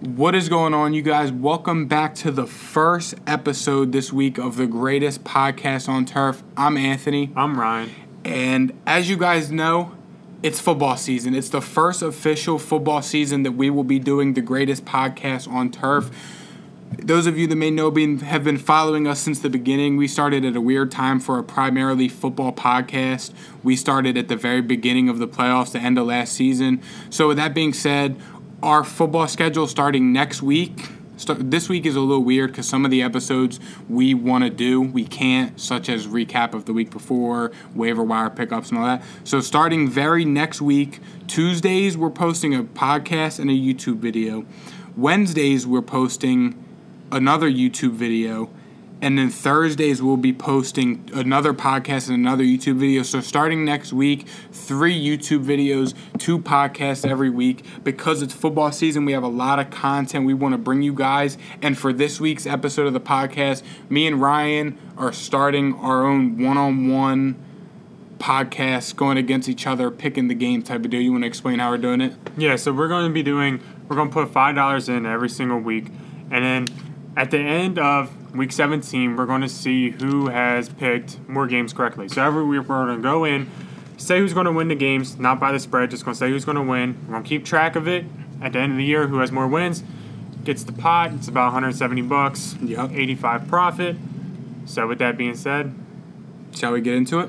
What is going on, you guys? Welcome back to the first episode this week of the greatest podcast on turf. I'm Anthony, I'm Ryan. and as you guys know, it's football season. It's the first official football season that we will be doing the greatest podcast on turf. Those of you that may know been have been following us since the beginning. We started at a weird time for a primarily football podcast. We started at the very beginning of the playoffs, the end of last season. So with that being said, our football schedule starting next week. Start, this week is a little weird because some of the episodes we want to do we can't, such as recap of the week before, waiver wire pickups, and all that. So starting very next week, Tuesdays we're posting a podcast and a YouTube video. Wednesdays we're posting another YouTube video. And then Thursdays we'll be posting another podcast and another YouTube video. So starting next week, three YouTube videos, two podcasts every week. Because it's football season, we have a lot of content we want to bring you guys. And for this week's episode of the podcast, me and Ryan are starting our own one-on-one podcast, going against each other, picking the game type of deal. You want to explain how we're doing it? Yeah, so we're going to be doing, we're going to put $5 in every single week. And then at the end of week 17, we're going to see who has picked more games correctly. So every week we're going to go in, say who's going to win the games, not by the spread, just going to say who's going to win. We're going to keep track of it. At the end of the year, who has more wins gets the pot. It's about 170 bucks, Yep. 85 profit. So with that being said, Shall we get into it?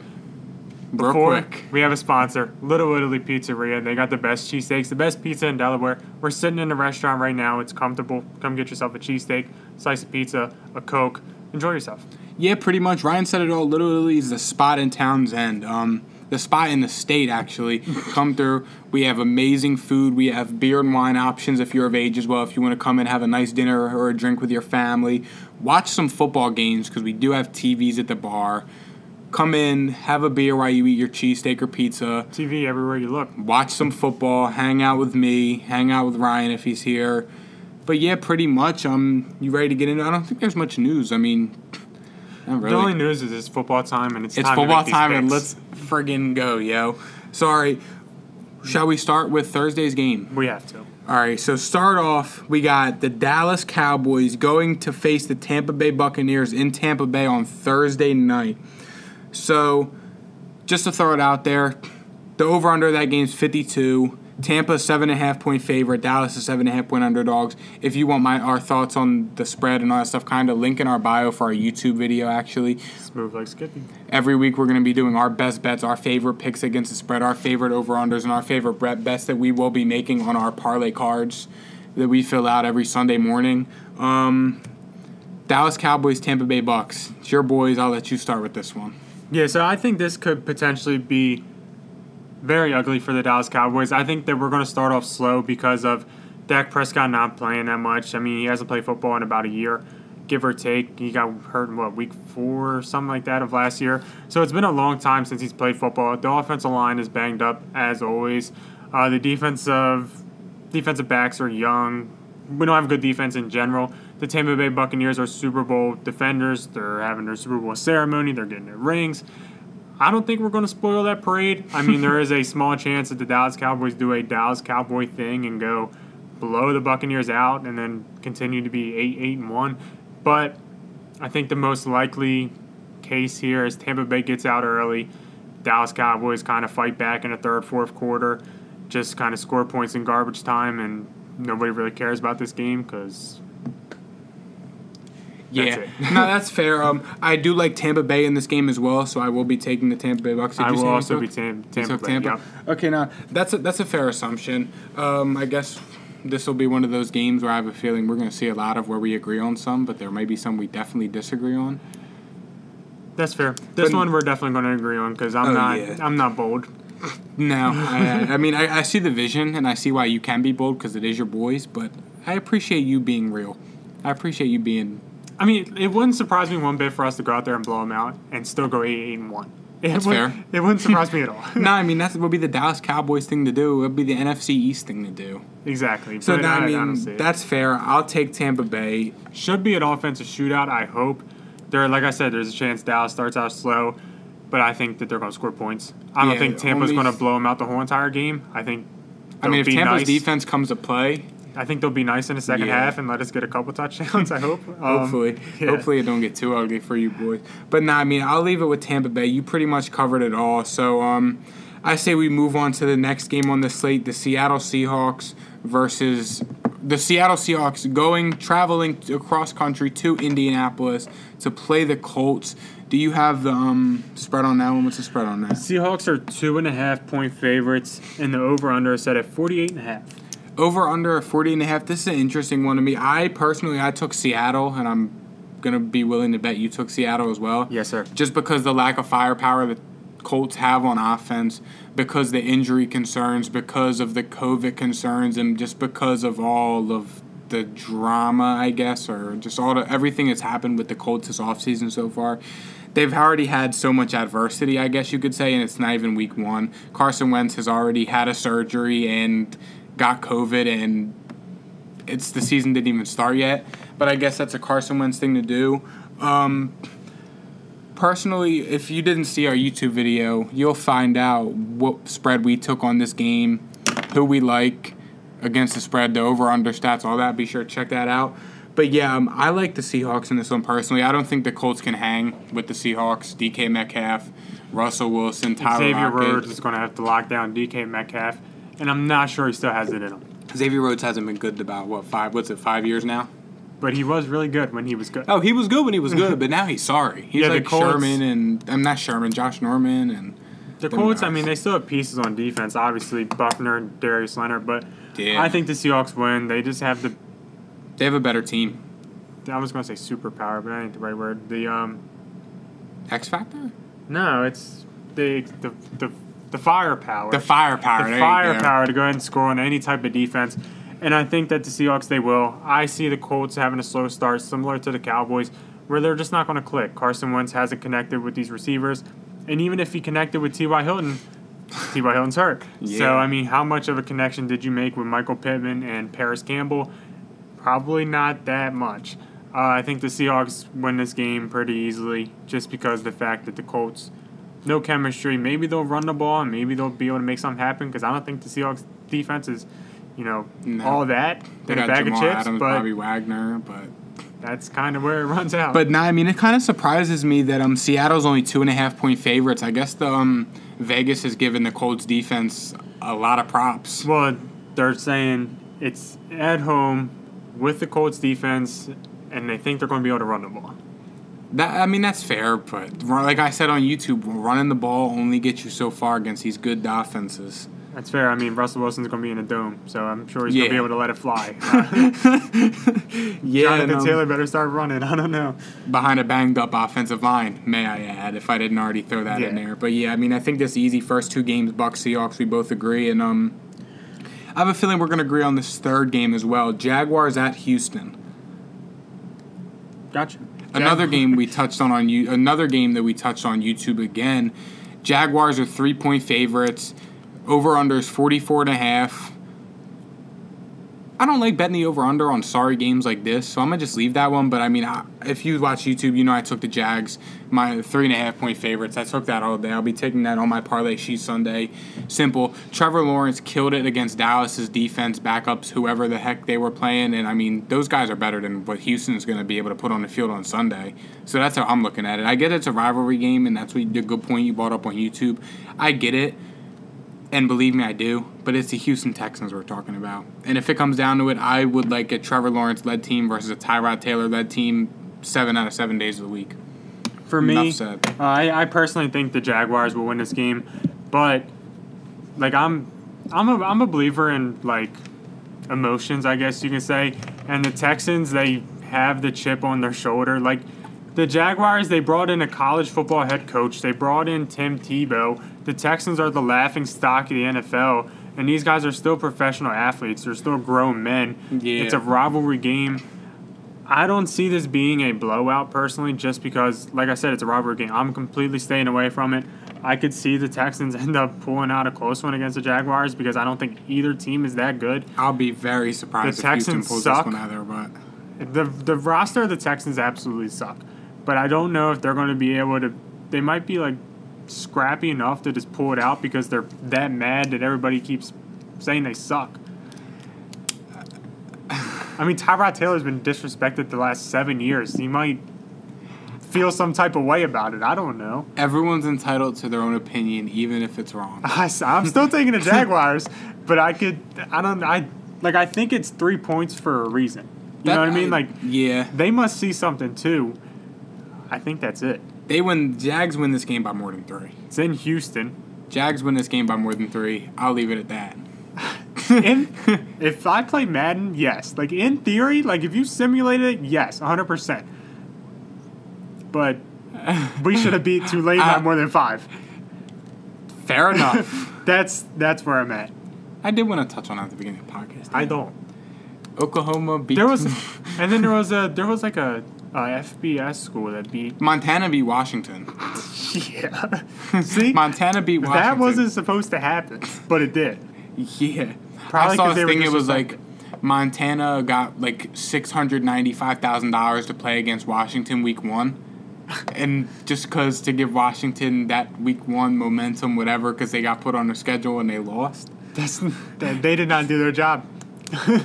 Real quick. we have a sponsor, Little Italy Pizzeria. They got the best cheesesteaks, the best pizza in Delaware. We're sitting in the restaurant right now. It's comfortable. Come get yourself a cheesesteak, slice of pizza, a Coke. Enjoy yourself. Yeah, pretty much. Ryan said it all. Literally, is the spot in Townsend. Um, the spot in the state, actually. come through. We have amazing food. We have beer and wine options if you're of age as well. If you want to come and have a nice dinner or a drink with your family, watch some football games because we do have TVs at the bar. Come in, have a beer while you eat your cheesesteak or pizza. TV everywhere you look. Watch some football. Hang out with me. Hang out with Ryan if he's here. But yeah, pretty much. Um, you ready to get into? I don't think there's much news. I mean, not really. The only news is it's football time and it's, It's time football time, and let's friggin' go, yo. Sorry. Shall we start with Thursday's game? We have to. All right, so start off. We got the Dallas Cowboys going to face the Tampa Bay Buccaneers in Tampa Bay on Thursday night. So, just to throw it out there, the over under of that game is 52. Tampa seven and a half point favorite. Dallas is seven and a half point underdogs. If you want my our thoughts on the spread and all that stuff, kind of link in our bio for our YouTube video. Actually, Smooth like Skippy. Every week we're going to be doing our best bets, our favorite picks against the spread, our favorite over-unders, and our favorite bet bets that we will be making on our parlay cards that we fill out every Sunday morning. Um, Dallas Cowboys, Tampa Bay Bucks. It's your boys. I'll let you start with this one. Yeah, so I think this could potentially be very ugly for the Dallas Cowboys. I think that we're going to start off slow because of Dak Prescott not playing that much. I mean, he hasn't played football in about a year, give or take. He got hurt in what week four or something like that of last year. So it's been a long time since he's played football. The offensive line is banged up as always. Uh, the defensive defensive backs are young. We don't have good defense in general. The Tampa Bay Buccaneers are Super Bowl defenders. They're having their Super Bowl ceremony. They're getting their rings. I don't think we're going to spoil that parade. I mean, there is a small chance that the Dallas Cowboys do a Dallas Cowboy thing and go blow the Buccaneers out and then continue to be eight, eight, and one. But I think the most likely case here is Tampa Bay gets out early. Dallas Cowboys kind of fight back in the third, fourth quarter, just kind of score points in garbage time, and nobody really cares about this game because Yeah, it. no, that's fair. Um, I do like Tampa Bay in this game as well, so I will be taking the Tampa Bay Bucks. Did I will also be Tam- Tampa Bay. Tampa. Okay, now that's a, that's a fair assumption. Um, I guess this will be one of those games where I have a feeling we're going to see a lot of where we agree on some, but there may be some we definitely disagree on. That's fair. This But- one we're definitely going to agree on because I'm Oh, not yeah. I'm not bold. No, I, I mean I, I see the vision and I see why you can be bold because it is your boys, but I appreciate you being real. I appreciate you being. I mean, it wouldn't surprise me one bit for us to go out there and blow them out and still go eight, eight and one. It That's wouldn't- fair. It wouldn't surprise me at all. No, I mean that would be the Dallas Cowboys thing to do. It would be the NFC East thing to do. exactly. So now, I don't mean that's fair. I'll take Tampa Bay. should be an offensive shootout. I hope. There, like I said, there's a chance Dallas starts out slow, but I think that they're going to score points. I don't Yeah, think Tampa's only going to blow them out the whole entire game. I think. I mean, if Tampa's nice. defense comes to play, I think they'll be nice in the second Yeah. half and let us get a couple touchdowns. I hope. Um, Hopefully, yeah. hopefully it don't get too ugly for you boys. But nah, I mean, I'll leave it with Tampa Bay. You pretty much covered it all. So um, I say we move on to the next game on the slate: the Seattle Seahawks versus the Seattle Seahawks going traveling across country to Indianapolis to play the Colts. Do you have the um, spread on that one? What's the spread on that? Seahawks are two and a half point favorites, and the over under is set at 48 and a half. Over under a 40 and a half. This is an interesting one to me. I personally I took Seattle and I'm going to be willing to bet you took Seattle as well. Yes, sir. Just because the lack of firepower that Colts have on offense, because the injury concerns, because of the COVID concerns and just because of all of the drama, I guess, or just all the everything that's happened with the Colts this offseason so far. They've already had so much adversity, I guess you could say, and it's not even week one. Carson Wentz has already had a surgery and got COVID, and it's the season didn't even start yet. But I guess that's a Carson Wentz thing to do. Um, personally, if you didn't see our YouTube video, you'll find out what spread we took on this game, who we like against the spread, the over under stats, all that. Be sure to check that out. But yeah, um, I like the Seahawks in this one personally. I don't think the Colts can hang with the Seahawks. DK Metcalf, Russell Wilson, Tyler Xavier. Rhodes is going to have to lock down DK Metcalf, and I'm not sure he still has it in him. Xavier Rhodes hasn't been good about what five? What's it? Five years now. But he was really good when he was good. Oh, he was good when he was good, but now he's sorry. He's Yeah, the like Colts- Sherman and I'm not Sherman, Josh Norman and The Colts, I mean, they still have pieces on defense. Obviously, Buckner and Darius Leonard, but Yeah. I think the Seahawks win. They just have the. they have a better team. I was going to say superpower, but that ain't the right word. The um, X Factor? no, it's the the the, the firepower. The firepower. the there you go. firepower to go ahead and score on any type of defense. And I think that the Seahawks, they will. I see the Colts having a slow start, similar to the Cowboys, where they're just not going to click. Carson Wentz hasn't connected with these receivers. And even if he connected with T.Y. Hilton, T.Y. Hilton's hurt. Yeah. So, I mean, how much of a connection did you make with Michael Pittman and Parris Campbell? Probably not that much. Uh, I think the Seahawks win this game pretty easily just because of the fact that the Colts, no chemistry. Maybe they'll run the ball and maybe they'll be able to make something happen because I don't think the Seahawks defense is, you know, No. all that They in a got bag Jamal of chips. Adams, but Bobby Wagner, but that's kind of where it runs out. but now, I mean it kind of surprises me that um Seattle's only two and a half point favorites. I guess the um Vegas has given the Colts defense a lot of props. well, they're saying it's at home with the Colts defense, and they think they're going to be able to run the ball. That I mean that's fair, but like I said on YouTube, running the ball only gets you so far against these good offenses. That's fair. I mean, Russell Wilson's going to be in a dome, so I'm sure he's going to be able to let it fly. Yeah, Jonathan and, um, Taylor better start running. I don't know. behind a banged up offensive line, may I add, if I didn't already throw that in there. But yeah, I mean, I think this easy first two games, Bucks Seahawks, we both agree, and um, I have a feeling we're gonna agree on this third game as well. Jaguars at Houston. Gotcha. Another game we touched on on you. Another game that we touched on YouTube again. Jaguars are three point favorites. Over under is 44 and a half. I don't like betting the over under on sorry games like this, so I'm gonna just leave that one. But I mean, I, if you watch YouTube, you know I took the Jags, my three and a half point favorites. I took that all day. I'll be taking that on my parlay sheet Sunday. Simple. Trevor Lawrence killed it against Dallas's defense, backups, whoever the heck they were playing, and I mean those guys are better than what Houston's gonna be able to put on the field on Sunday. So that's how I'm looking at it. I get it's a rivalry game, and that's what the good point you brought up on YouTube. I get it. And believe me, I do. But it's the Houston Texans we're talking about. And if it comes down to it, I would like a Trevor Lawrence led team versus a Tyrod Taylor led team seven out of seven days of the week. For me, uh, I, I personally think the Jaguars will win this game, but like I'm, I'm a I'm a believer in like emotions, I guess you can say. And the Texans, they have the chip on their shoulder. Like the Jaguars, they brought in a college football head coach. They brought in Tim Tebow. The Texans are the laughing stock of the NFL. And these guys are still professional athletes. They're still grown men. Yeah. It's a rivalry game. I don't see this being a blowout personally, just because, like I said, it's a rivalry game. I'm completely staying away from it. I could see the Texans end up pulling out a close one against the Jaguars because I don't think either team is that good. I'll be very surprised The if Houston Texans pulls suck. this one there. But The the roster of the Texans absolutely suck, but I don't know if they're going to be able to. They might be like scrappy enough to just pull it out because they're that mad that everybody keeps saying they suck. I mean, Tyrod Taylor's been disrespected the last seven years. He might feel some type of way about it. I don't know. Everyone's entitled to their own opinion, even if it's wrong. I, am still taking the Jaguars, but I could. I don't. I like. I think it's three points for a reason. You That- know what I mean? Like yeah, they must see something too. I think that's it. They win. Jags win this game by more than three. It's in Houston. Jags win this game by more than three. I'll leave it at that. In, if I play Madden, yes. Like in theory, like if you simulated it, yes, 100%. But we should have beat Tulane by Uh, more than five. Fair enough. That's that's where I'm at. I did want to touch on that at the beginning of the podcast. I don't. Oklahoma beat. There was, and then there was a there was like a, a FBS school that beat. Montana beat Washington. Yeah. See, Montana beat Washington. that wasn't supposed to happen, but it did. Yeah. Probably I saw this thing. It was like. Montana got like six hundred ninety-five thousand dollars to play against Washington week one, and just because to give Washington that week one momentum, whatever, because they got put on their schedule and they lost. That's, that they did not do their job.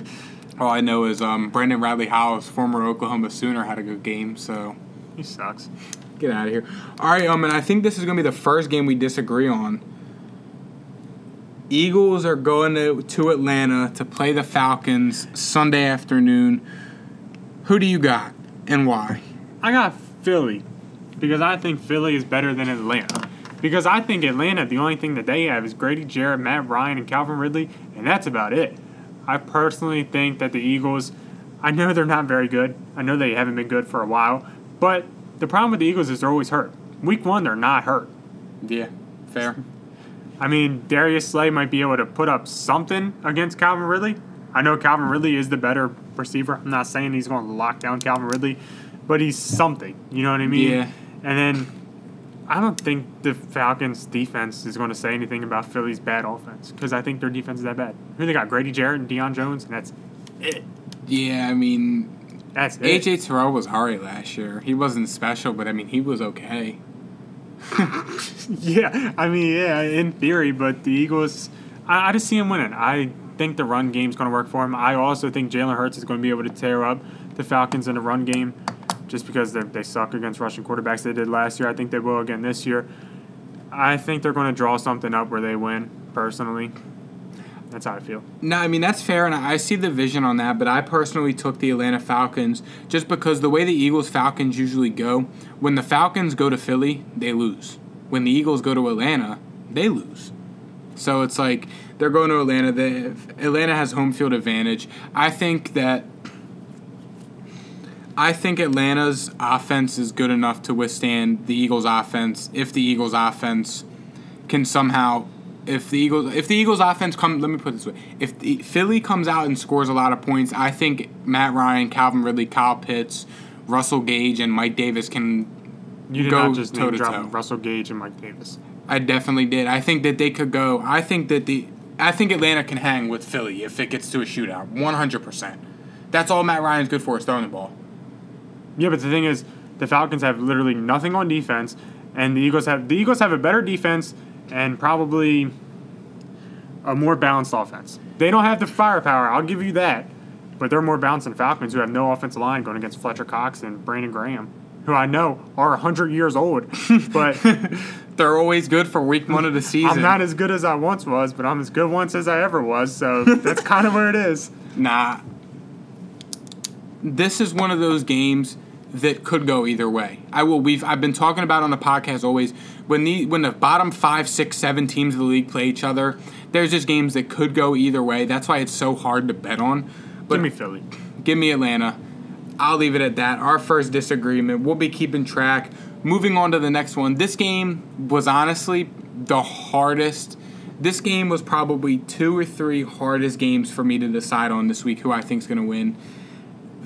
All I know is um, Brendan Radley-Hiles, former Oklahoma Sooner, had a good game. So He sucks. get out of here. All right, um, and I think this is gonna be the first game we disagree on. Eagles are going to, to Atlanta to play the Falcons Sunday afternoon. Who do you got and why? I got Philly because I think Philly is better than Atlanta. Because I think Atlanta, the only thing that they have is Grady Jarrett, Matt Ryan, and Calvin Ridley, and that's about it. I personally think that the Eagles, I know they're not very good. I know they haven't been good for a while, but the problem with the Eagles is they're always hurt. Week one, they're not hurt. Yeah, fair. I mean, Darius Slay might be able to put up something against Calvin Ridley. I know Calvin Ridley is the better receiver. I'm not saying he's going to lock down Calvin Ridley, but he's something. You know what I mean? Yeah. And then I don't think the Falcons' defense is going to say anything about Philly's bad offense because I think their defense is that bad. Who they got? Grady Jarrett and Deion Jones, and that's it. Yeah, I mean, That's it. AJ Terrell was alright last year. He wasn't special, but I mean, he was okay. Yeah, I mean, yeah, in theory, but the Eagles, I, I just see him winning. I think the run game's going to work for him. I also think Jalen Hurts is going to be able to tear up the Falcons in the run game just because they suck against rushing quarterbacks. They did last year. I think they will again this year. I think they're going to draw something up where they win, personally. That's how I feel. No, I mean that's fair, and I see the vision on that. But I personally took the Atlanta Falcons just because the way the Eagles Falcons usually go, when the Falcons go to Philly, they lose. When the Eagles go to Atlanta, they lose. So it's like they're going to Atlanta. They, Atlanta has home field advantage. I think that. I think Atlanta's offense is good enough to withstand the Eagles' offense. If the Eagles' offense can somehow if the Eagles if the Eagles offense come let me put it this way. If the, Philly comes out and scores a lot of points I think Matt Ryan Calvin Ridley Kyle Pitts Russell Gage and Mike Davis can You did Go not just toe-to-toe. Russell Gage and Mike Davis. I definitely did. I think that they could go I think that the I think Atlanta can hang with Philly if it gets to a shootout 100% that's all Matt Ryan's good for is throwing the ball Yeah, but the thing is, the Falcons have literally nothing on defense, and the Eagles have the Eagles have a better defense and probably a more balanced offense. They don't have the firepower, I'll give you that, but they're more balanced than Falcons, who have no offensive line going against Fletcher Cox and Brandon Graham, who I know are hundred years old, but they're always good for week one of the season I'm not as good as I once was, but I'm as good once as I ever was. So that's kind of where it is. Nah. This is one of those games that could go either way. I will. We've. I've been talking about on the podcast always when the when the bottom five, six, seven teams of the league play each other. There's just games that could go either way. That's why it's so hard to bet on. But Give me Philly. give me Atlanta. I'll leave it at that. Our first disagreement. We'll be keeping track. Moving on to the next one. This game was honestly the hardest. This game was probably two or three hardest games for me to decide on this week who I think is going to win.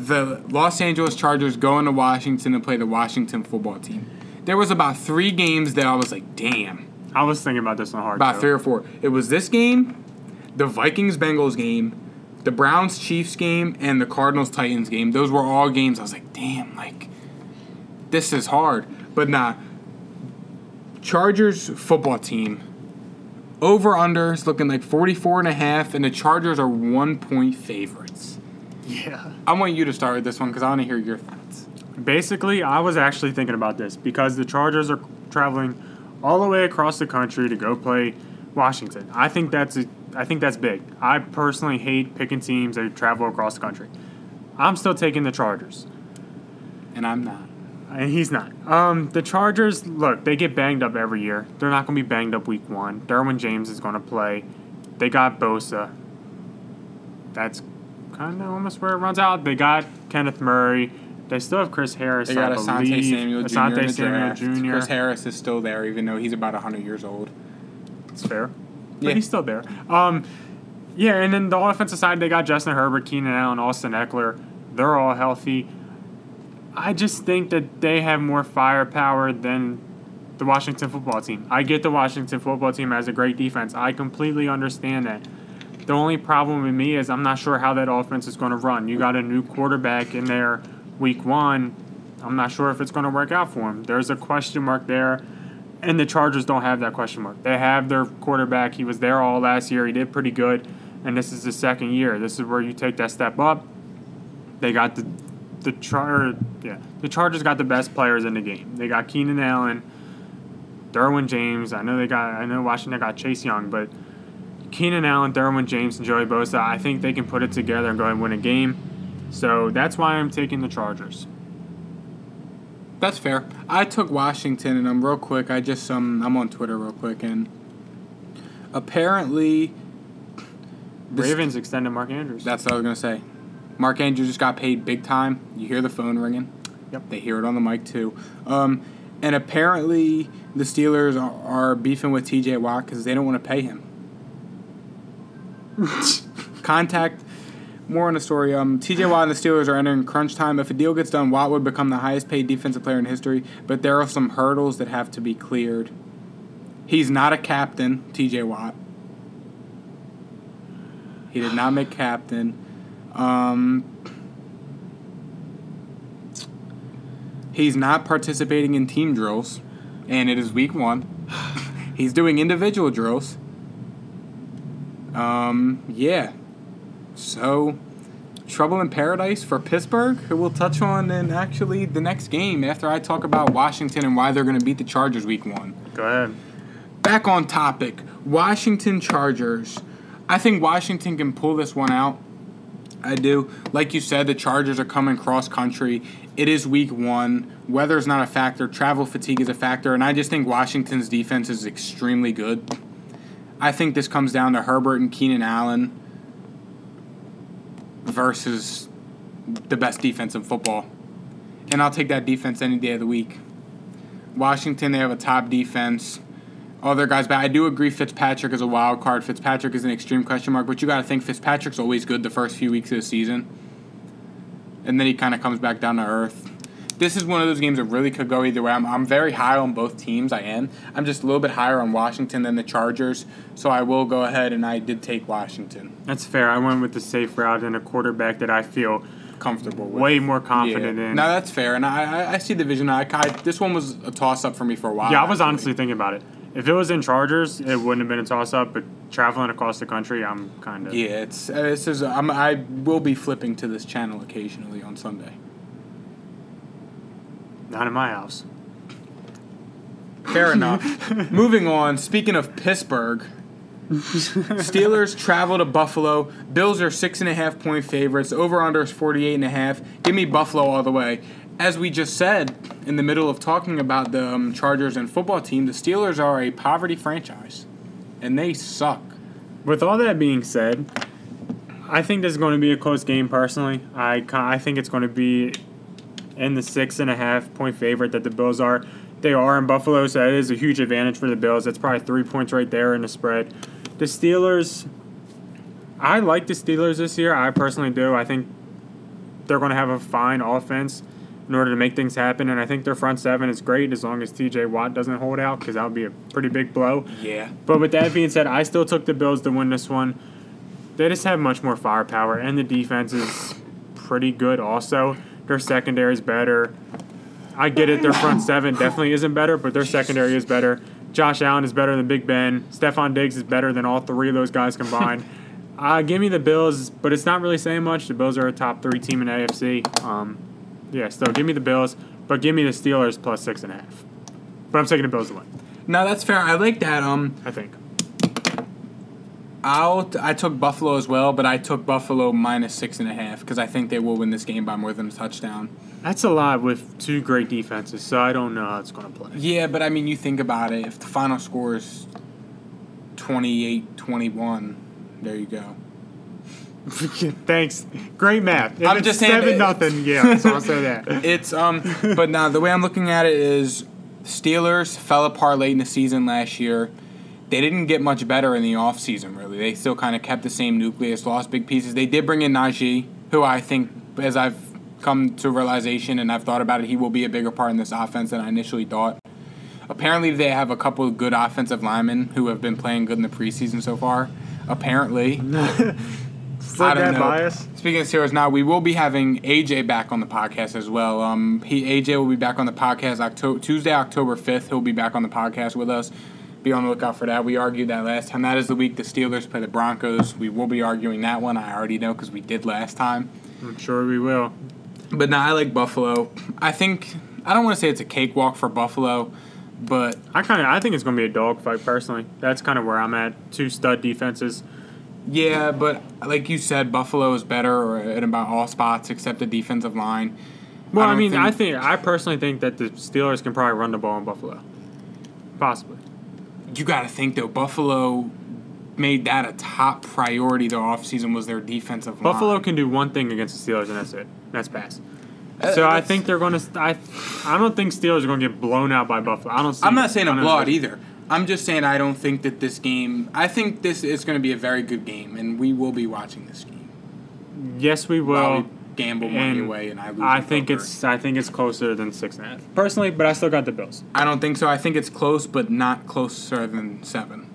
The Los Angeles Chargers going to Washington to play the Washington football team. There was about three games that I was like, damn, I was thinking about this on hard. about too. three or four. It was this game, the Vikings Bengals game, the Browns Chiefs game, and the Cardinals Titans game. Those were all games I was like, damn, like this is hard. But nah. Chargers football team. Over unders looking like 44 and a half, and the Chargers are one point favorites. Yeah. I want you to start with this one because I want to hear your thoughts. Basically, I was actually thinking about this because the Chargers are traveling all the way across the country to go play Washington. I think that's a, I think that's big. I personally hate picking teams that travel across the country. I'm still taking the Chargers. And I'm not. And he's not. Um, the Chargers, look, they get banged up every year. They're not going to be banged up week one. Derwin James is going to play. They got Bosa. That's kind of almost where it runs out. They got Kenneth Murray. They still have Chris Harris. They got I Asante believe. Samuel Jr. Asante in the Samuel draft. Jr. Chris Harris is still there, even though he's about 100 years old. It's fair. But Yeah. he's still there. Um, yeah, and then the offensive side, they got Justin Herbert, Keenan Allen, Austin Ekeler. They're all healthy. I just think that they have more firepower than the Washington football team. I get the Washington football team has a great defense. I completely understand that. The only problem with me is I'm not sure how that offense is going to run. You got a new quarterback in there week one. I'm not sure if it's going to work out for him. There's a question mark there. And the Chargers don't have that question mark. They have their quarterback. He was there all last year. He did pretty good. And this is the second year. This is where you take that step up. They got the the char yeah the Chargers got the best players in the game. They got Keenan Allen, Derwin James. I know they got I know Washington got Chase Young, but Keenan Allen, Derwin James, and Joey Bosa. I think they can put it together and go and win a game. So that's why I'm taking the Chargers. That's fair. I took Washington, and I'm real quick. I just um, I'm on Twitter real quick, and apparently, Ravens extended Mark Andrews. That's what I was gonna say. Mark Andrews just got paid big time. You hear the phone ringing. Yep. They hear it on the mic too. Um, and apparently, the Steelers are, are beefing with T.J. Watt because they don't want to pay him. Contact. More on the story. Um, T.J. Watt and the Steelers are entering crunch time. If a deal gets done, Watt would become the highest paid defensive player in history. But there are some hurdles that have to be cleared. He's not a captain, T.J. Watt. He did not make captain. Um, he's not participating in team drills, and it is week one. he's doing individual drills. Um, yeah. So, trouble in paradise for Pittsburgh, who we'll touch on in actually the next game after I talk about Washington and why they're going to beat the Chargers week one. Go ahead. back on topic washington chargers. I think washington can pull this one out. I do. Like you said the chargers are coming cross country. It is week one. Weather is not a factor. Travel fatigue is a factor. And i just think washington's defense is extremely good i think this comes down to herbert and keenan allen versus the best defense in football and i'll take that defense any day of the week washington they have a top defense other guys, but I do agree Fitzpatrick is a wild card. Fitzpatrick is an extreme question mark, but you got to think Fitzpatrick's always good the first few weeks of the season, and then he kind of comes back down to earth. This is one of those games that really could go either way. I'm, I'm very high on both teams. I am. I'm just a little bit higher on Washington than the Chargers, so I will go ahead and I did take Washington. That's fair. I went with the safe route and a quarterback that I feel Comfortable with. way more confident yeah. in. No, that's fair, and I, I, I see the vision. I, I, this one was a toss up for me for a while. yeah, I was actually. honestly thinking about it. If it was in Chargers, it wouldn't have been a toss up. But traveling across the country, I'm kind of Yeah, it's uh, this is I'm, I will be flipping to this channel occasionally on Sunday. Not in my house. Fair enough. Moving on. Speaking of Pittsburgh, Steelers travel to Buffalo. Bills are six and a half point favorites. Over under is 48 and a half. Give me Buffalo all the way. As we just said in the middle of talking about the um, Chargers and football team, the Steelers are a poverty franchise, and they suck. With all that being said, I think this is going to be a close game. Personally, I I think it's going to be in the six and a half point favorite that the Bills are. They are in Buffalo, so that is a huge advantage for the Bills. That's probably three points right there in the spread. The Steelers, I like the Steelers this year. I personally do. I think they're going to have a fine offense in order to make things happen, and I think their front seven is great as long as T.J. Watt doesn't hold out because that would be a pretty big blow. Yeah. But with that being said, I still took the Bills to win this one. They just have much more firepower, and the defense is pretty good also. Their secondary is better. I get it, their front seven definitely isn't better, but their secondary is better. Josh Allen is better than Big Ben. Stefon Diggs is better than all three of those guys combined. Uh, give me the Bills, but it's not really saying much. The Bills are a top three team in AFC. Um, yeah, so give me the Bills, but give me the Steelers plus six and a half. But I'm taking the Bills to win. No, that's fair. I like that. Um, I think. I'll I took Buffalo as well, but I took Buffalo minus six and a half because I think they will win this game by more than a touchdown. That's a lot with two great defenses, so I don't know how it's going to play. Yeah, but I mean, you think about it. If the final score is 28-21, there you go. Thanks. Great math. If I'm just saying seven it- nothing. Yeah, so I'll say that. It's um, but now the way I'm looking at it is, Steelers fell apart late in the season last year. They didn't get much better in the offseason, really. They still kind of kept the same nucleus, lost big pieces. They did bring in Najee, who I think, as I've come to realization and I've thought about it, he will be a bigger part in this offense than I initially thought. Apparently, they have a couple of good offensive linemen who have been playing good in the preseason so far. Apparently. I don't know. bias. Speaking of Steelers, now we will be having AJ back on the podcast as well. Um, he AJ will be back on the podcast October Tuesday, October fifth. He'll be back on the podcast with us. Be on the lookout for that. We argued that last time. That is the week the Steelers play the Broncos. We will be arguing that one. I already know because we did last time. I'm sure we will. But now I like Buffalo. I think I don't want to say it's a cakewalk for Buffalo, but I kind of I think it's going to be a dogfight personally. That's kind of where I'm at. Two stud defenses. yeah. But like you said, Buffalo is better at about all spots except the defensive line. Well, I, don't mean, I think I personally think that the Steelers can probably run the ball in Buffalo. Possibly. You got to think though buffalo made that a top priority the offseason was their defensive line Buffalo can do one thing against the Steelers, and that's it. That's pass. Uh, So I think they're going to. I, I don't think Steelers are going to get blown out by Buffalo. I don't. See i'm not saying a one of blowout the- either i'm just saying i don't think that this game i think this is going to be a very good game and we will be watching this game Yes, we while will. Gamble money and away and i lose I think it's. I think it's closer than six and a half. Personally, but I still got the Bills. i don't think so i think it's close but not closer than seven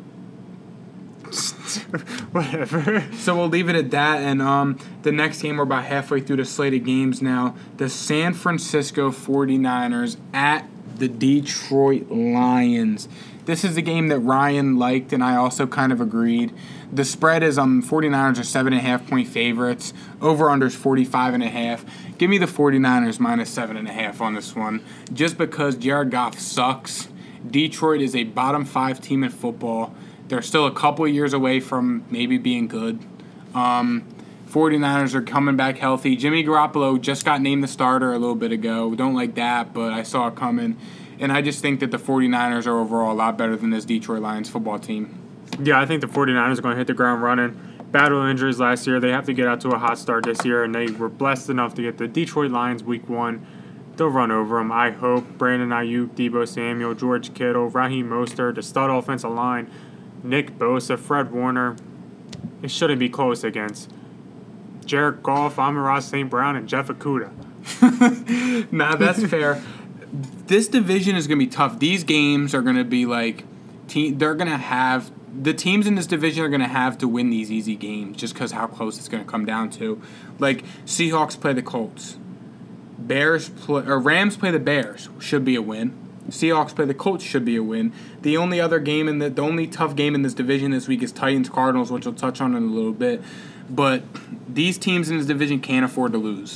Whatever. So we'll leave it at that. And um, the next game, we're about halfway through the slate of games now. The San Francisco 49ers at the Detroit Lions. This is the game that Ryan liked, and I also kind of agreed. The spread is um 49ers are seven and a half point favorites. Over under is 45 and a half. Give me the 49ers minus seven and a half on this one. Just because Jared Goff sucks. Detroit is a bottom five team in football. They're still a couple years away from maybe being good. Um, 49ers are coming back healthy. Jimmy Garoppolo just got named the starter a little bit ago. Don't like that, but I saw it coming. And I just think that the 49ers are overall a lot better than this Detroit Lions football team. Yeah, I think the 49ers are going to hit the ground running. Battle injuries last year. They have to get out to a hot start this year, and they were blessed enough to get the Detroit Lions week one. They'll run over them. I hope. Brandon Aiyuk, Deebo Samuel, George Kittle, Raheem Mostert, the stud offensive line, Nick Bosa, Fred Warner. It shouldn't be close against Jared Goff, Amon St. Brown, and Jeff Okudah. nah, that's fair. This division is going to be tough. These games are going to be like, te- they're going to have the teams in this division are going to have to win these easy games just because how close it's going to come down to. Like Seahawks play the Colts, Bears play or Rams play the Bears should be a win. Seahawks play the Colts should be a win. The only other game in the the only tough game in this division this week is Titans Cardinals, which we'll touch on in a little bit. But these teams in this division can't afford to lose.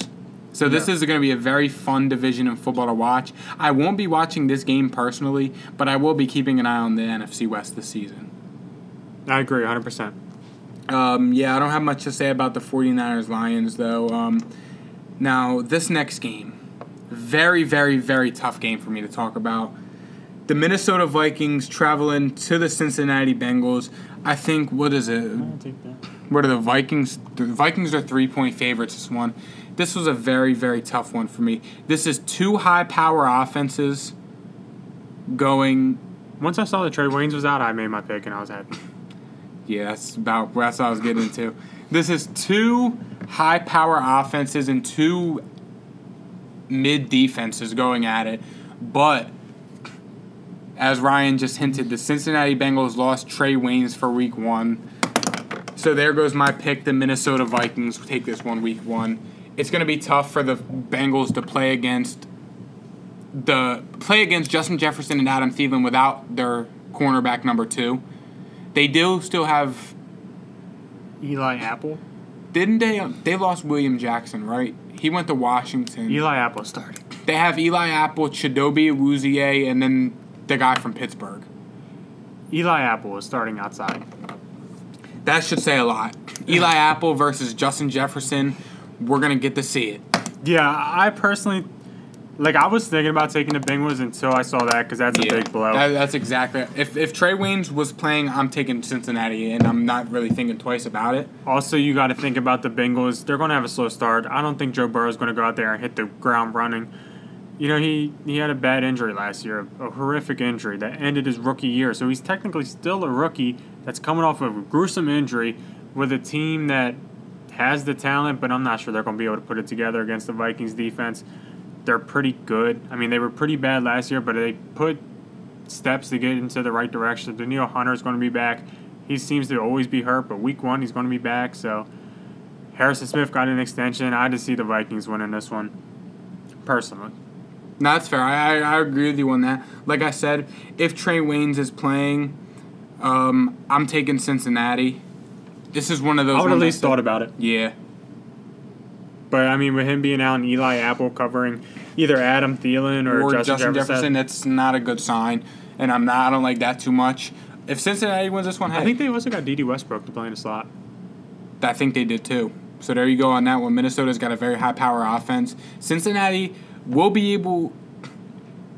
So this No. is going to be a very fun division in football to watch. I won't be watching this game personally, but I will be keeping an eye on the NFC West this season. I agree, 100%. Um, yeah, I don't have much to say about the 49ers Lions, though. Um, now, this next game, very, very, very tough game for me to talk about. The Minnesota Vikings traveling to the Cincinnati Bengals. I think, what is it? What are the Vikings? The Vikings are three point favorites this one. This was a very, very tough one for me. This is two high power offenses going Once I saw that Trae Waynes was out, I made my pick and I was happy. Yeah, that's about that's what I was getting into. This is two high power offenses and two mid defenses going at it. But as Ryan just hinted, the Cincinnati Bengals lost Trae Waynes for week one. So there goes my pick. The Minnesota Vikings take this one week one. It's going to be tough for the Bengals to play against the play against Justin Jefferson and Adam Thielen without their cornerback number two. They do still have Eli Apple. Didn't they? um, They lost William Jackson, right? He went to Washington. Eli Apple starting. They have Eli Apple, Chidobe Awuzie, and then the guy from Pittsburgh. Eli Apple is starting outside. That should say a lot. Eli Apple versus Justin Jefferson. We're gonna get to see it. Yeah, I personally, like, I was thinking about taking the Bengals until I saw that because that's a big blow. That- that's exactly. If if Trae Waynes was playing, I'm taking Cincinnati, and I'm not really thinking twice about it. Also, you got to think about the Bengals. They're going to have a slow start. I don't think Joe Burrow's going to go out there and hit the ground running. You know, he, he had a bad injury last year, a horrific injury that ended his rookie year. So he's technically still a rookie that's coming off of a gruesome injury with a team that has the talent, but I'm not sure they're going to be able to put it together against the Vikings defense. They're pretty good. I mean, they were pretty bad last year, but they put steps to get into the right direction. Danielle Hunter is going to be back. He seems to always be hurt, but week one he's going to be back. So Harrison Smith got an extension. I just see the Vikings winning this one, personally. No, that's fair. I, I agree with you on that. Like I said, if Trae Waynes is playing, um, I'm taking Cincinnati. This is one of those. I would at least thought about it. Yeah, But I mean, with him being out and Eli Apple covering either Adam Thielen or, or Justin, Justin, Jefferson, Jefferson. That's not a good sign, and I'm not. I don't like that too much. If Cincinnati wins this one, hey, I think they also got Dede Westbrook to play in the slot. I think they did too. So there you go on that one. Minnesota's got a very high power offense. Cincinnati will be able,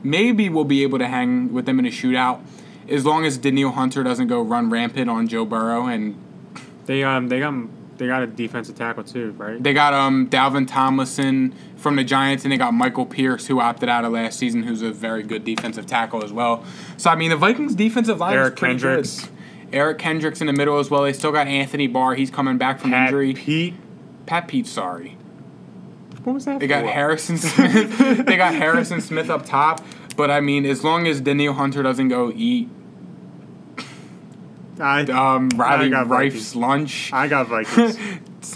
maybe will be able to hang with them in a shootout, as long as Danielle Hunter doesn't go run rampant on Joe Burrow. And They um they got they got a defensive tackle too, right? they got um Dalvin Tomlinson from the Giants, and they got Michael Pierce who opted out of last season, who's a very good defensive tackle as well. So I mean, the Vikings defensive line Eric is pretty Kendricks. good. Eric Kendricks in the middle as well. They still got Anthony Barr. He's coming back from Pat injury. Pete. Pat Pete, sorry. What was that? They got? Harrison Smith. they got Harrison Smith up top. But I mean, as long as Danielle Hunter doesn't go eat I, um, Riley got Reif's Vikings. lunch, I got Vikings.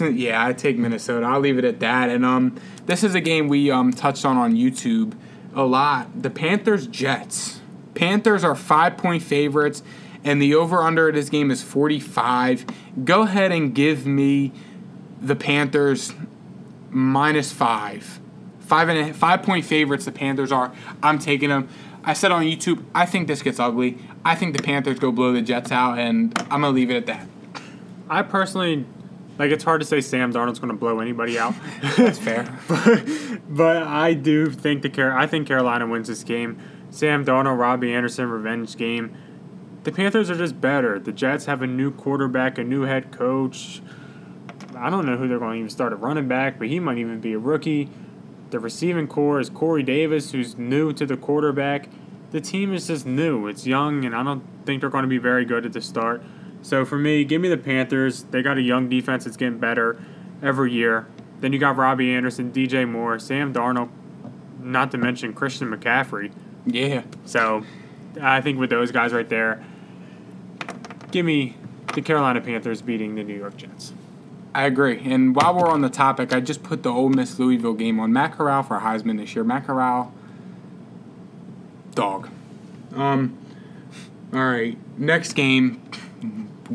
yeah, I take Minnesota. I'll leave it at that. And um, this is a game we um touched on on YouTube a lot. The Panthers Jets. Panthers are five point favorites, and the over under of this game is forty five. Go ahead and give me the Panthers minus five. Five and a, five point favorites. The Panthers are. I'm taking them. I said on YouTube. I think this gets ugly. I think the Panthers go blow the Jets out, and I'm gonna leave it at that. I personally, like, it's hard to say Sam Darnold's going to blow anybody out. That's fair. but I do think the Car- I think Carolina wins this game. Sam Darnold, Robbie Anderson, revenge game. The Panthers are just better. The Jets have a new quarterback, a new head coach. I don't know who they're going to even start a running back, but he might even be a rookie. The receiving corps is Corey Davis, who's new to the quarterback. The team is just new. It's young, and I don't think they're going to be very good at the start. So for me, give me the Panthers. They got a young defense that's getting better every year. Then you got Robbie Anderson, DJ Moore, Sam Darnold, not to mention Christian McCaffrey. Yeah. So I think with those guys right there, give me the Carolina Panthers beating the New York Jets. I agree. And while we're on the topic, I just put the Ole Miss Louisville game on Matt Corral for Heisman this year. Matt Corral, dog. Um. All right. Next game,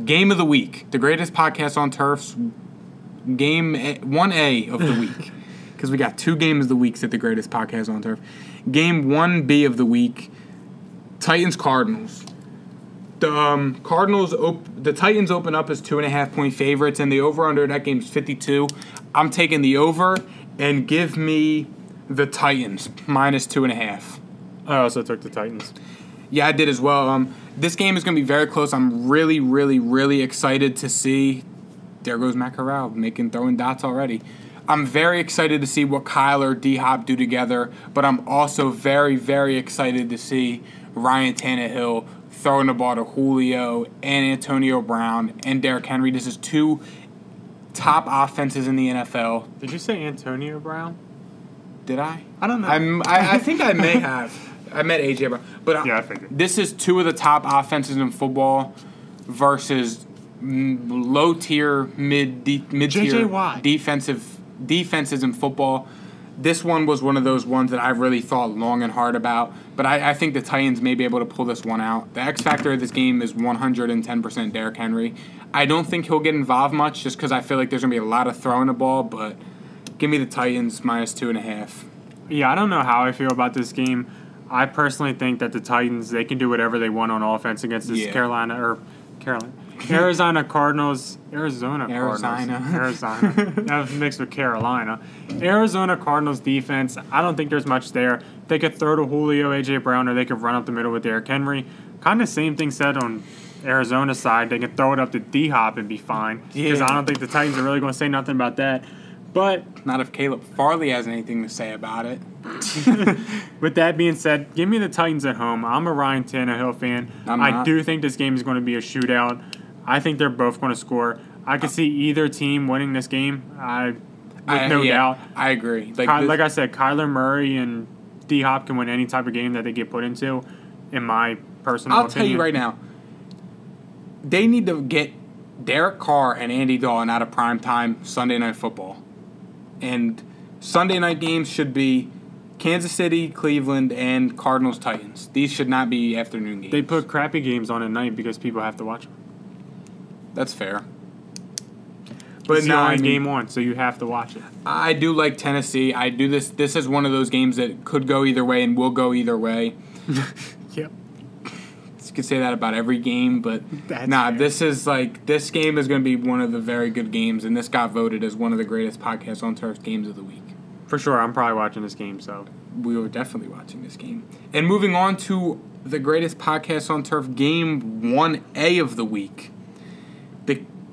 game of the week. The greatest podcast on turfs. Game one A of the week, because we got two games of the weeks at the greatest podcast on turf. Game one B of the week. Titans Cardinals. The um, Cardinals, op- the Titans open up as two and a half point favorites, and the over under that game is 52. I'm taking the over and give me the Titans minus two and a half. I also took the Titans. Yeah, I did as well. Um, this game is going to be very close. I'm really, really, really excited to see. There goes Matt Corral making throwing dots already. I'm very excited to see what Kyler, D Hop do together, but I'm also very, very excited to see Ryan Tannehill throwing the ball to Julio and Antonio Brown and Derrick Henry. This is two top offenses in the NFL. Did you say Antonio Brown? Did I? I don't know. I'm, I, I think I may have. I met AJ Brown, but uh, Yeah, I figured. this is two of the top offenses in football versus low tier, mid de, mid tier defensive defenses in football. This one was one of those ones that I really thought long and hard about. But I, I think the Titans may be able to pull this one out. The X factor of this game is 110% Derrick Henry. I don't think he'll get involved much just because I feel like there's going to be a lot of throwing the ball, but give me the Titans minus two and a half. Yeah, I don't know how I feel about this game. I personally think that the Titans they can do whatever they want on offense against this Yeah. Carolina or Carolina Arizona Cardinals, Arizona Cardinals, Arizona. Arizona. that was mixed with Carolina. Arizona Cardinals defense. I don't think there's much there. They could throw to Julio, AJ Brown, or they could run up the middle with Derrick Henry. Kind of same thing said on Arizona side. They could throw it up to D Hop and be fine. Because Yeah. I don't think the Titans are really going to say nothing about that. But Not if Caleb Farley has anything to say about it. With that being said, give me the Titans at home. I'm a Ryan Tannehill fan. I do think this game is going to be a shootout. I think they're both going to score. I could see either team winning this game. I, with I, no yeah, doubt. I agree. Like, Ky- this- like I said, Kyler Murray and D Hop can win any type of game that they get put into. In my personal I'll opinion, tell you right now, they need to get Derek Carr and Andy Dalton out of prime time Sunday night football. And Sunday night games should be Kansas City, Cleveland, and Cardinals Titans. These should not be afternoon games. they put crappy games on at night because people have to watch them. That's fair. But it's the no, only I mean, game one, so you have to watch it. I do like Tennessee. I do this. This is one of those games that could go either way and will go either way. Yep. You could say that about every game, but That's nah, fair. this is like this game is going to be one of the very good games, and this got voted as one of the greatest podcasts on turf games of the week. For sure, I'm probably watching this game. So We were definitely watching this game. And moving on to the greatest podcast on turf game one A of the week,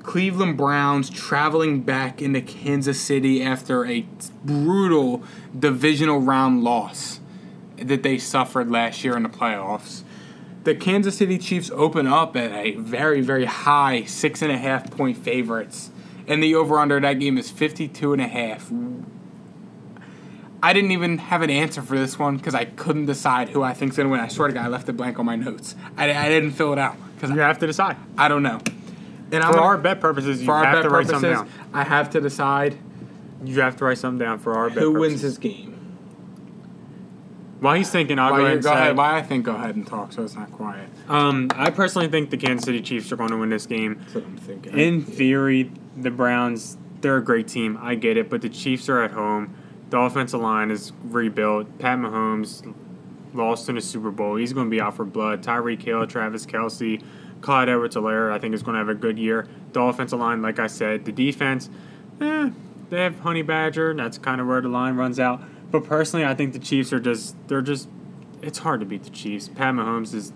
Cleveland Browns traveling back into Kansas City after a brutal divisional round loss that they suffered last year in the playoffs. The Kansas City Chiefs open up at a very, very high six and a half point favorites. And the over under that game is 52 and a half. I didn't even have an answer for this one because I couldn't decide who I think's gonna win. I swear to God, I left it blank on my notes. I, I didn't fill it out because you have to decide. I don't know. And I'm For our bet purposes, you have to write something down. I have to decide You have to write something down for our bet who wins this game. While he's thinking, I'll Why go ahead and go say, ahead? Why I think go ahead and talk so it's not quiet. Um, I personally think the Kansas City Chiefs are going to win this game. That's what I'm thinking. In theory, the Browns, they're a great team. I get it, but the Chiefs are at home. The offensive line is rebuilt. Pat Mahomes lost in the Super Bowl. He's going to be out for blood. Tyreek Hill, Travis Kelce, Clyde Edwards-Helaire, I think is going to have a good year. The offensive line, like I said, the defense, eh, they have Honey Badger. And that's kind of where the line runs out. But personally, I think the Chiefs are just, they're just, it's hard to beat the Chiefs. Pat Mahomes is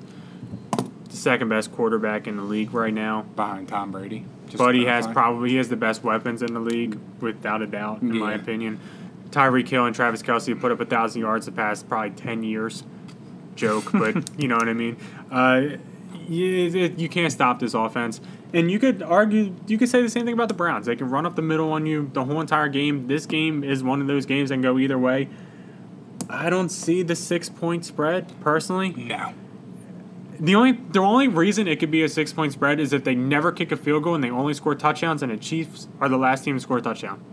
the second best quarterback in the league right now. behind Tom Brady. But he has probably he has the best weapons in the league, without a doubt, in my opinion. Tyreek Hill and Travis Kelce have put up a thousand yards the past probably ten years. Joke, but you know what I mean. Uh, you, you can't stop this offense, and you could argue you could say the same thing about the Browns. They can run up the middle on you the whole entire game. This game is one of those games that can go either way. I don't see the six point spread personally. no. The only the only reason it could be a six point spread is if they never kick a field goal and they only score touchdowns, and the Chiefs are the last team to score a touchdown.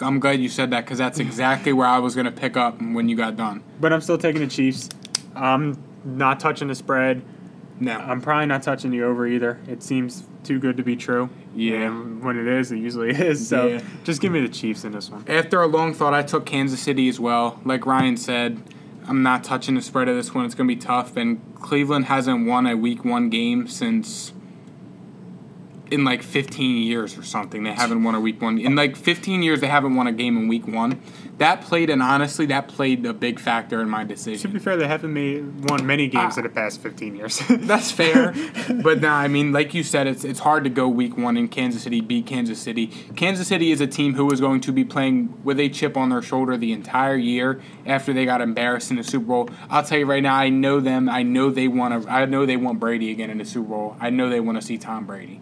I'm glad you said that because that's exactly where I was gonna pick up when you got done. But I'm still taking the Chiefs. I'm not touching the spread. No. I'm probably not touching the over either. It seems too good to be true. Yeah. And when it is, it usually is. So Yeah. just give me the Chiefs in this one. After a long thought, I took Kansas City as well. Like Ryan said, I'm not touching the spread of this one. It's going to be tough. And Cleveland hasn't won a week one game since in like 15 years or something. They haven't won a week one. In like 15 years, they haven't won a game in week one. That played, and honestly, that played a big factor in my decision. To be fair, they haven't made won many games Ah. in the past 15 years. That's fair, but nah, I mean, like you said, it's it's hard to go week one in Kansas City, beat Kansas City. Kansas City is a team who is going to be playing with a chip on their shoulder the entire year after they got embarrassed in the Super Bowl. I'll tell you right now, I know them. I know they want to. I know they want Brady again in the Super Bowl. I know they want to see Tom Brady,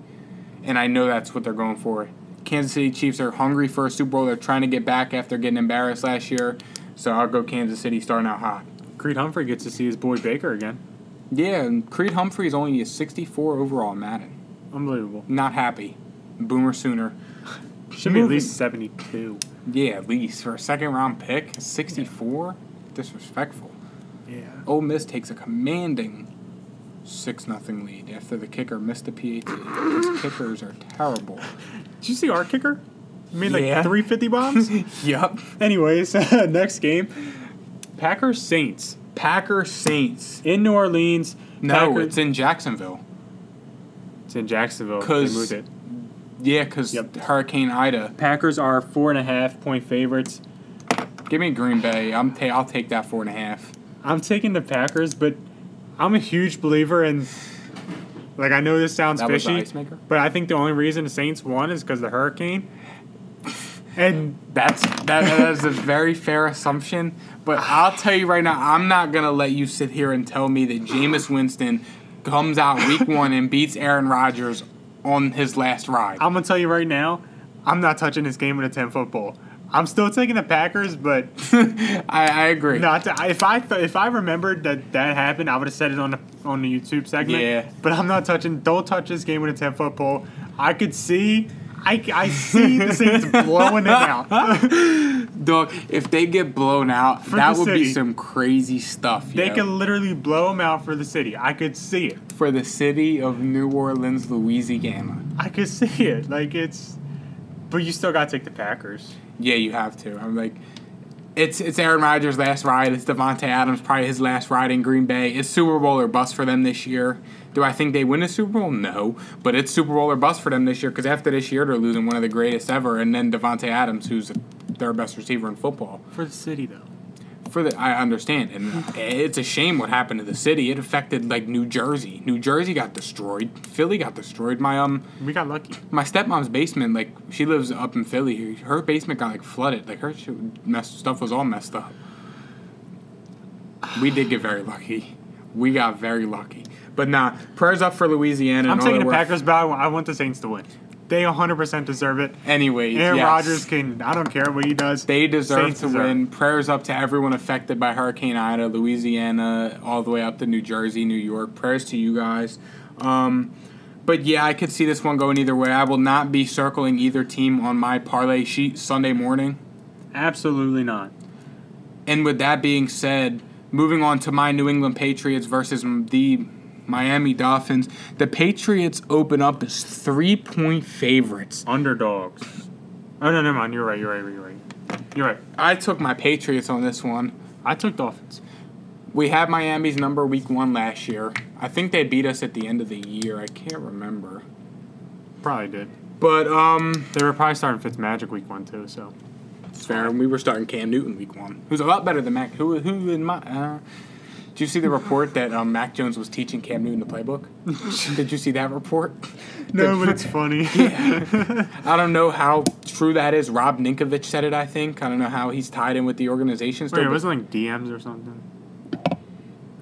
and I know that's what they're going for. Kansas City Chiefs are hungry for a Super Bowl. They're trying to get back after getting embarrassed last year. So I'll go Kansas City starting out hot. Creed Humphrey gets to see his boy Baker again. Yeah, and Creed Humphrey is only a 64 overall in Madden. Unbelievable. Not happy. Boomer sooner. Should be at least 72. Yeah, at least for a second round pick, 64? Disrespectful. Yeah. Ole Miss takes a commanding 6 nothing lead after the kicker missed the PAT. These kickers are terrible. Did you see our kicker? Made like Yeah. 350 bombs? Yup. Anyways, next game Packers Saints Packer Saints. in New Orleans. No, Packers- it's in Jacksonville. it's in Jacksonville. They 'Cause- moved it. Yeah, because Yep. Hurricane Ida. Packers are four and a half point favorites. Give me Green Bay. I'm ta- I'll take that four and a half. I'm taking the Packers, but I'm a huge believer in. Like I know this sounds That fishy, but I think the only reason the Saints won is because the hurricane. And That's that, that is a very fair assumption, but I'll tell you right now, I'm not gonna let you sit here and tell me that Jameis Winston comes out week one and beats Aaron Rodgers on his last ride. I'm gonna tell you right now, I'm not touching this game with a ten foot pole. I'm still taking the Packers, but I, I agree. not to, if I if I remembered that that happened, I would have said it on the on the YouTube segment. Yeah. But I'm not touching. Don't touch this game with a ten foot pole. I could see. I, I see the Saints blowing it out. Dog, if they get blown out, For that would be some crazy stuff. They yo. could literally blow them out for the city. I could see it. for the city of New Orleans, Louisiana. I could see it. Like it's, but you still got to take the Packers. Yeah, you have to. I'm like, it's it's Aaron Rodgers' last ride. It's Davante Adams probably his last ride in Green Bay. It's Super Bowl or bust for them this year. Do I think they win a Super Bowl? No, but it's Super Bowl or bust for them this year because after this year they're losing one of the greatest ever, and then Davante Adams, who's their best receiver in football. For the city though. For the, I understand, and it's a shame what happened to the city. It affected like New Jersey. New Jersey got destroyed. Philly got destroyed. My um, We got lucky. my stepmom's basement, like she lives up in Philly. Her basement got like flooded. Like her mess, stuff was all messed up. We did get very lucky. We got very lucky. But nah, prayers up for Louisiana. I'm taking the. Packers, but I want, I want the Saints to win. They 100% deserve it. Anyways, Aaron yes. Rodgers can. I don't care what he does. They deserve Saints to deserve win. Prayers up to everyone affected by Hurricane Ida, Louisiana, all the way up to New Jersey, New York. Prayers to you guys. Um, but yeah, I could see this one going either way. I will not be circling either team on my parlay sheet Sunday morning. Absolutely not. And with that being said, moving on to my New England Patriots versus the Miami Dolphins, the Patriots open up as three point favorites. Underdogs. Oh no, never mind. You're right. You're right. You're right. You're right. I took my Patriots on this one. I took Dolphins. We had Miami's number week one last year. I think they beat us at the end of the year. I can't remember. Probably did. But um They were probably starting Fitzmagic week one too. So it's fair. We were starting Cam Newton week one. Who's a lot better than Mac who who in my uh did you see the report that um, Mac Jones was teaching Cam Newton the playbook? Did you see that report? no, but it's funny. yeah. I don't know how true that is. Rob Ninkovich said it, I think. I don't know how he's tied in with the organization. Still, Wait, it wasn't like DMs or something.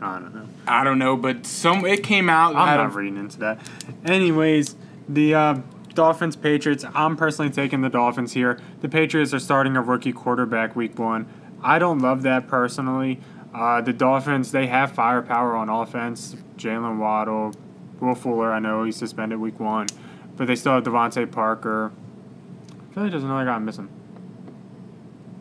I don't know. I don't know, but some it came out. I'm not of- reading into that. Anyways, the uh, Dolphins Patriots. I'm personally taking the Dolphins here. The Patriots are starting a rookie quarterback week one. I don't love that personally. Uh, the Dolphins they have firepower on offense. Jaylen Waddle, Will Fuller. I know he's suspended week one, but they still have DeVante Parker. I feel like there's another guy I'm missing.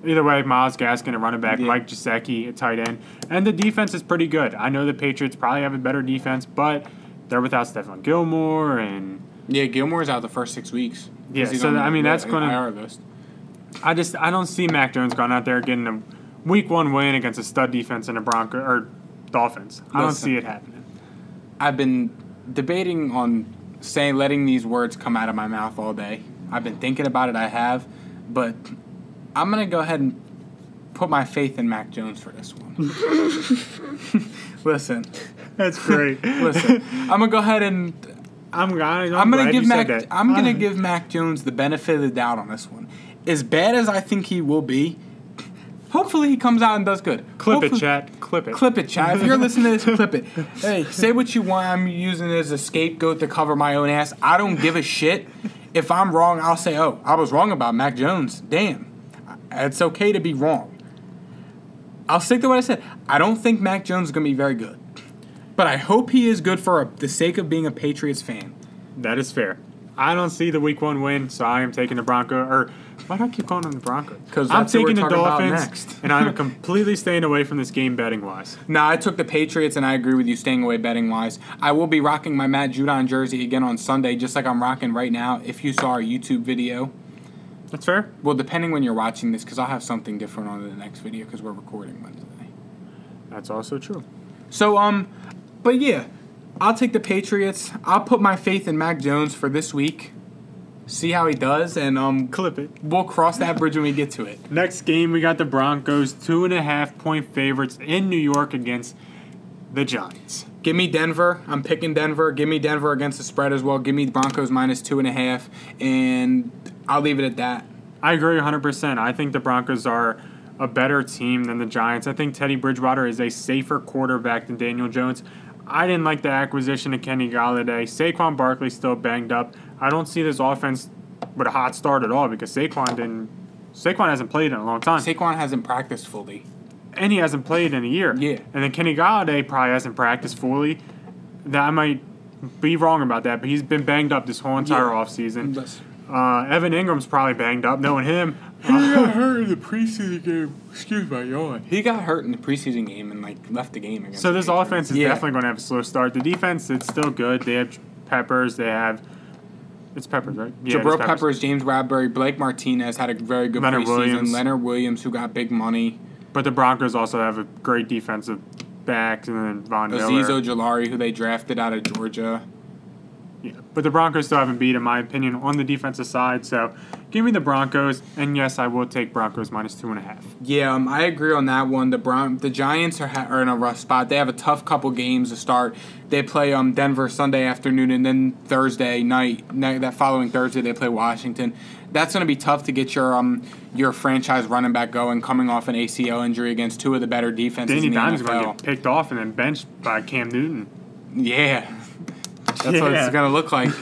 Either way, Myles Gaskin, a running back, Yeah. Mike Gesicki, a tight end, and the defense is pretty good. I know the Patriots probably have a better defense, but they're without Stephon Gilmore, and Yeah, Gilmore's out the first six weeks. Yeah, so I mean, that's gonna- I just I don't see Mac Jones going out there getting a week one win against a stud defense and a Bronco or Dolphins. I don't Listen. see it happening. I've been debating on saying letting these words come out of my mouth all day. I've been thinking about it. I have, but I'm gonna go ahead and put my faith in Mac Jones for this one. listen, That's great. listen. I'm gonna go ahead and I'm, I'm, I'm, gonna give Mac. I'm gonna give Mac Jones the benefit of the doubt on this one. As bad as I think he will be, hopefully he comes out and does good. clip Hopefully- it, chat. Clip it. Clip it, chat. If you're listening to this, clip it. Hey, say what you want. I'm using it as a scapegoat to cover my own ass. I don't give a shit. If I'm wrong, I'll say, oh, I was wrong about Mac Jones. Damn. It's okay to be wrong. I'll stick to what I said. I don't think Mac Jones is going to be very good. But I hope he is good for a, the sake of being a Patriots fan. That is fair. I don't see the week one win, so I am taking the Bronco or Why do I keep calling them the Broncos? Because I'm that's who we're taking the Dolphins, next. and I'm completely staying away from this game betting wise. No, I took the Patriots, and I agree with you staying away betting wise. I will be rocking my Matt Judon jersey again on Sunday, just like I'm rocking right now. If you saw our YouTube video, That's fair. well, depending when you're watching this, because I'll have something different on the next video because we're recording Wednesday. That's also true. So, um, but yeah, I'll take the Patriots. I'll put my faith in Mac Jones for this week. See how he does, and um, Clip it. we'll cross that bridge when we get to it. Next game, we got the Broncos, two and a half point favorites in New York against the Giants. Give me Denver. I'm picking Denver. Give me Denver against the spread as well. Give me Broncos minus two and a half, and I'll leave it at that. I agree 100%. I think the Broncos are a better team than the Giants. I think Teddy Bridgewater is a safer quarterback than Daniel Jones. I didn't like the acquisition of Kenny Golladay. Saquon Barkley still banged up. I don't see this offense with a hot start at all because Saquon didn't. Saquon hasn't played in a long time, Saquon hasn't practiced fully. and he hasn't played in a year. Yeah. And then Kenny Golladay probably hasn't practiced fully. That I might be wrong about that, but he's been banged up this whole entire Yeah. offseason. Uh, Evan Engram's probably banged up, knowing him. He got hurt in the preseason game. Excuse my yawn. He got hurt in the preseason game and like left the game against. So this Patriots. offense is Yeah. definitely going to have a slow start. The defense, it's still good. They have Peppers. They have it's Peppers, right? Yeah, Jabril Peppers, James Bradberry, Blake Martinez had a very good Leonard preseason. Williams. Leonard Williams, who got big money. But the Broncos also have a great defensive back, and then Von Miller. Azeez Ojulari, who they drafted out of Georgia. Yeah. But the Broncos still haven't beat, in my opinion, on the defensive side. So give me the Broncos, and yes, I will take Broncos minus two and a half. Yeah, um, I agree on that one. The Brown, the Giants are, ha- are in a rough spot. They have a tough couple games to start. They play um Denver Sunday afternoon, and then Thursday night, night that following Thursday they play Washington. That's going to be tough to get your um your franchise running back going, coming off an ACL injury against two of the better defenses Danny in the Dimes is going to NFL. get picked off and then benched by Cam Newton. Yeah, that's what it's going to look like.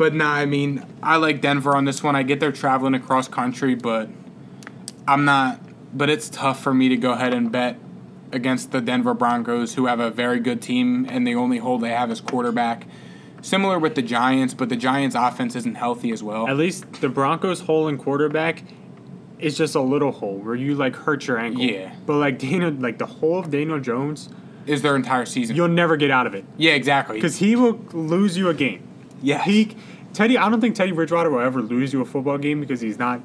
but nah, I mean, I like Denver on this one. I get they're traveling across country, but I'm not. But it's tough for me to go ahead and bet against the Denver Broncos, who have a very good team, and the only hole they have is quarterback. Similar with the Giants, but the Giants' offense isn't healthy as well. At least the Broncos' hole in quarterback is just a little hole where you like hurt your ankle. Yeah. But like Daniel, like the hole of Daniel Jones, Is their entire season? you'll never get out of it yeah, exactly. because he will lose you a game. Yeah, He, Teddy, I don't think Teddy Bridgewater will ever lose you a football game because he's not.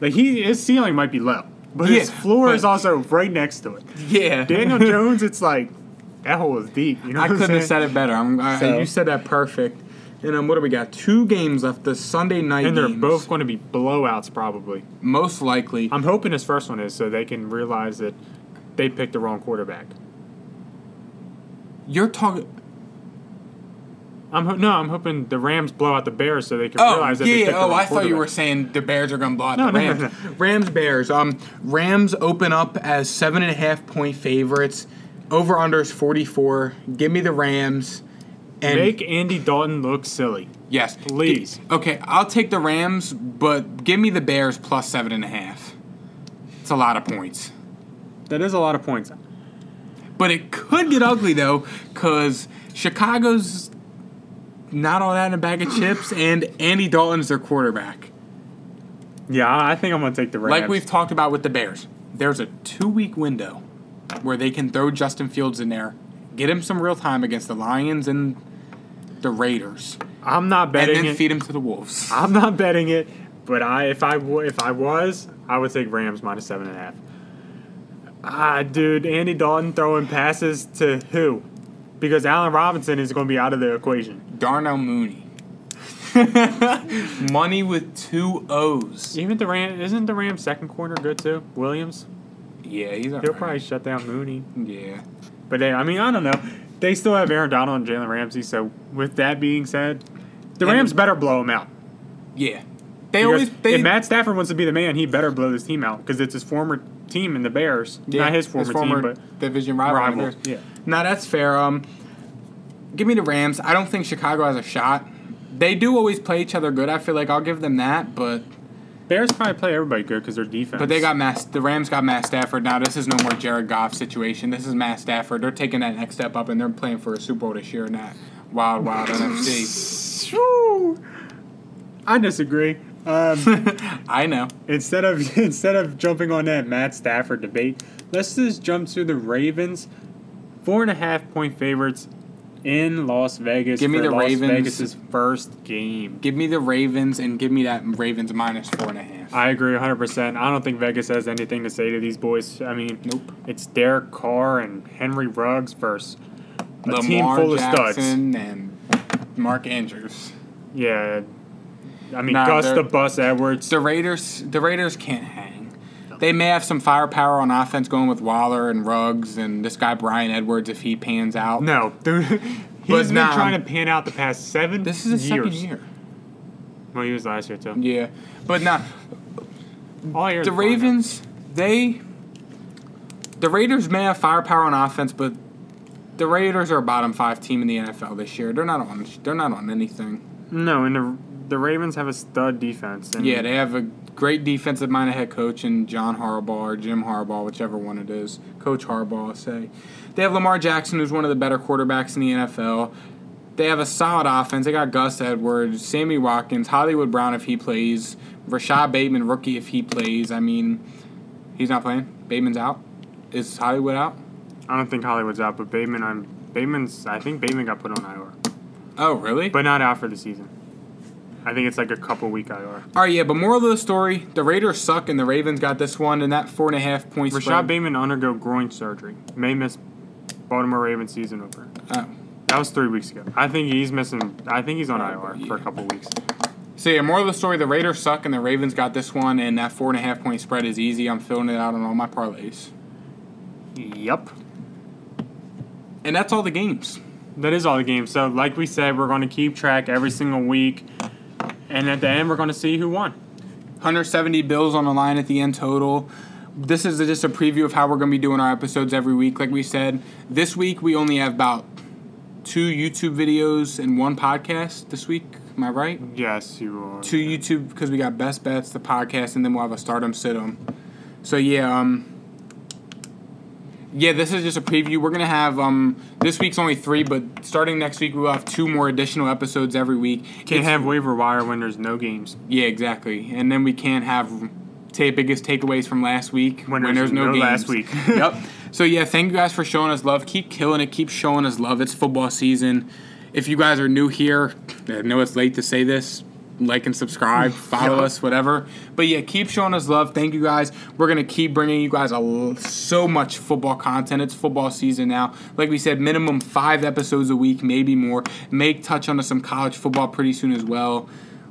Like he, his ceiling might be low, but his floor but- is also right next to it. yeah. Daniel Jones, it's like that hole is deep. You know, I couldn't have said it better. I'm, I, So- You said that perfect. And um, what do we got? Two games left. The Sunday night And they're games. both going to be blowouts, probably. most likely. I'm hoping this first one is so they can realize that they picked the wrong quarterback. You're talking. I'm ho- no, I'm hoping the Rams blow out the Bears so they can Oh realize that they yeah. picked the Oh, I thought you were saying the Bears are going to blow out No, the no, no, Rams. Rams Bears. Um, Rams open up as seven and a half point favorites. Over under is forty four. Give me the Rams. And Make Andy Dalton look silly. yes, Please. Okay, I'll take the Rams, but give me the Bears plus seven and a half. It's a lot of points. That is a lot of points. But it could get ugly though, because Chicago's not all that in a bag of chips, and Andy Dalton's their quarterback. Yeah, I think I'm gonna take the Rams. Like we've talked about with the Bears, there's a two week window where they can throw Justin Fields in there, get him some real time against the Lions and the Raiders, I'm not betting and then it. feed him to the Wolves. I'm not betting it, but I if I w- if I was, I would take Rams minus seven and a half. Ah, dude, Andy Dalton throwing passes to who? Because Allen Robinson is going to be out of the equation. Darnell Mooney. Money with two O's. Even the Ram isn't the Rams second corner good too? Williams. Yeah, he's He'll alright. probably shut down Mooney. Yeah. But they, I mean, I don't know. They still have Aaron Donald and Jalen Ramsey. So with that being said, the And- Rams better blow him out. Yeah. They Because always they if Matt Stafford wants to be the man, he better blow this team out because it's his former team in the Bears, Yeah, not his former, team, but division rival. rival. Yeah. No, that's fair. Um, give me the Rams. I don't think Chicago has a shot. They do always play each other good. I feel like I'll give them that, but Bears probably play everybody good because their defense. but they got Mass. The Rams got Matt Stafford. Now this is no more Jared Goff situation. This is Matt Stafford. They're taking that next step up and they're playing for a Super Bowl this year in that wild, wild NFC. I disagree. Um, I know. instead of instead of jumping on that Matt Stafford debate, let's just jump to the Ravens. Four and a half point favorites in Las Vegas. Give me the Las Ravens. Vegas' first game. Give me the Ravens and give me that Ravens minus four and a half. I agree 100%. I don't think Vegas has anything to say to these boys. I mean, Nope. it's Derek Carr and Henry Ruggs versus a Lamar team full of studs. And Mark Andrews. Yeah. I mean, Nah, Gus the Bus Edwards. The Raiders, the Raiders can't hang. They may have some firepower on offense going with Waller and Ruggs and this guy Bryan Edwards if he pans out. No, dude. He's been nah. trying to um, pan out the past seven This is his years. second year. Well, he was last year, too. Yeah, but now All year. the Ravens, they, the Raiders may have firepower on offense, but the Raiders are a bottom five team in the NFL this year. They're not on. They're not on anything. No, and the, the Ravens have a stud defense. And Yeah, they have a great defensive minded head coach in John Harbaugh or Jim Harbaugh, whichever one it is. Coach Harbaugh, say. They have Lamar Jackson, who's one of the better quarterbacks in the NFL. They have a solid offense. They got Gus Edwards, Sammy Watkins, Hollywood Brown if he plays, Rashod Bateman, rookie if he plays. I mean, he's not playing. Bateman's out. Is Hollywood out? I don't think Hollywood's out, but Bateman, I'm Bateman's. I think Bateman got put on IR, Oh, really? but not out for the season. I think it's like a couple week IR. All right, yeah, but moral of the story the Raiders suck and the Ravens got this one, and that four and a half point spread. Rashod spread. Bateman undergo groin surgery. May miss Baltimore Ravens season opener. Oh. That was three weeks ago. I think he's missing. I think he's on Oh, IR for a couple weeks. So yeah, moral of the story: the Raiders suck, and the Ravens got this one, and that four and a half point spread is easy. I'm filling it out on all my parlays, Yep. and that's all the games. That is all the games. So, like we said, we're going to keep track every single week, and at the end, we're going to see who won. 170 bills on the line at the end total. This is just a preview of how we're going to be doing our episodes every week. Like we said, this week we only have about two YouTube videos and one podcast this week. Am I right? Yes, you are. Two YouTube because we got best bets, the podcast, and then we'll have a stardom sit 'em. So yeah, um, yeah, this is just a preview. We're gonna have um, this week's only three, but starting next week we'll have two more additional episodes every week. Can't It's- have waiver wire when there's no games. yeah, exactly. And then we can't have say biggest takeaways from last week When there's no, no games. last week. yep. So yeah, thank you guys for showing us love. Keep killing it. Keep showing us love. It's football season. If you guys are new here, I know it's late to say this. Like and subscribe, follow Yeah. us, whatever. But yeah, keep showing us love. Thank you guys. We're gonna keep bringing you guys a l- so much football content. It's football season now. Like we said, minimum five episodes a week, maybe more. Make touch on some college football pretty soon as well.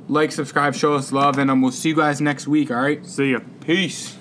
Like, subscribe, show us love, and um, we'll see you guys next week. All right. See ya. Peace.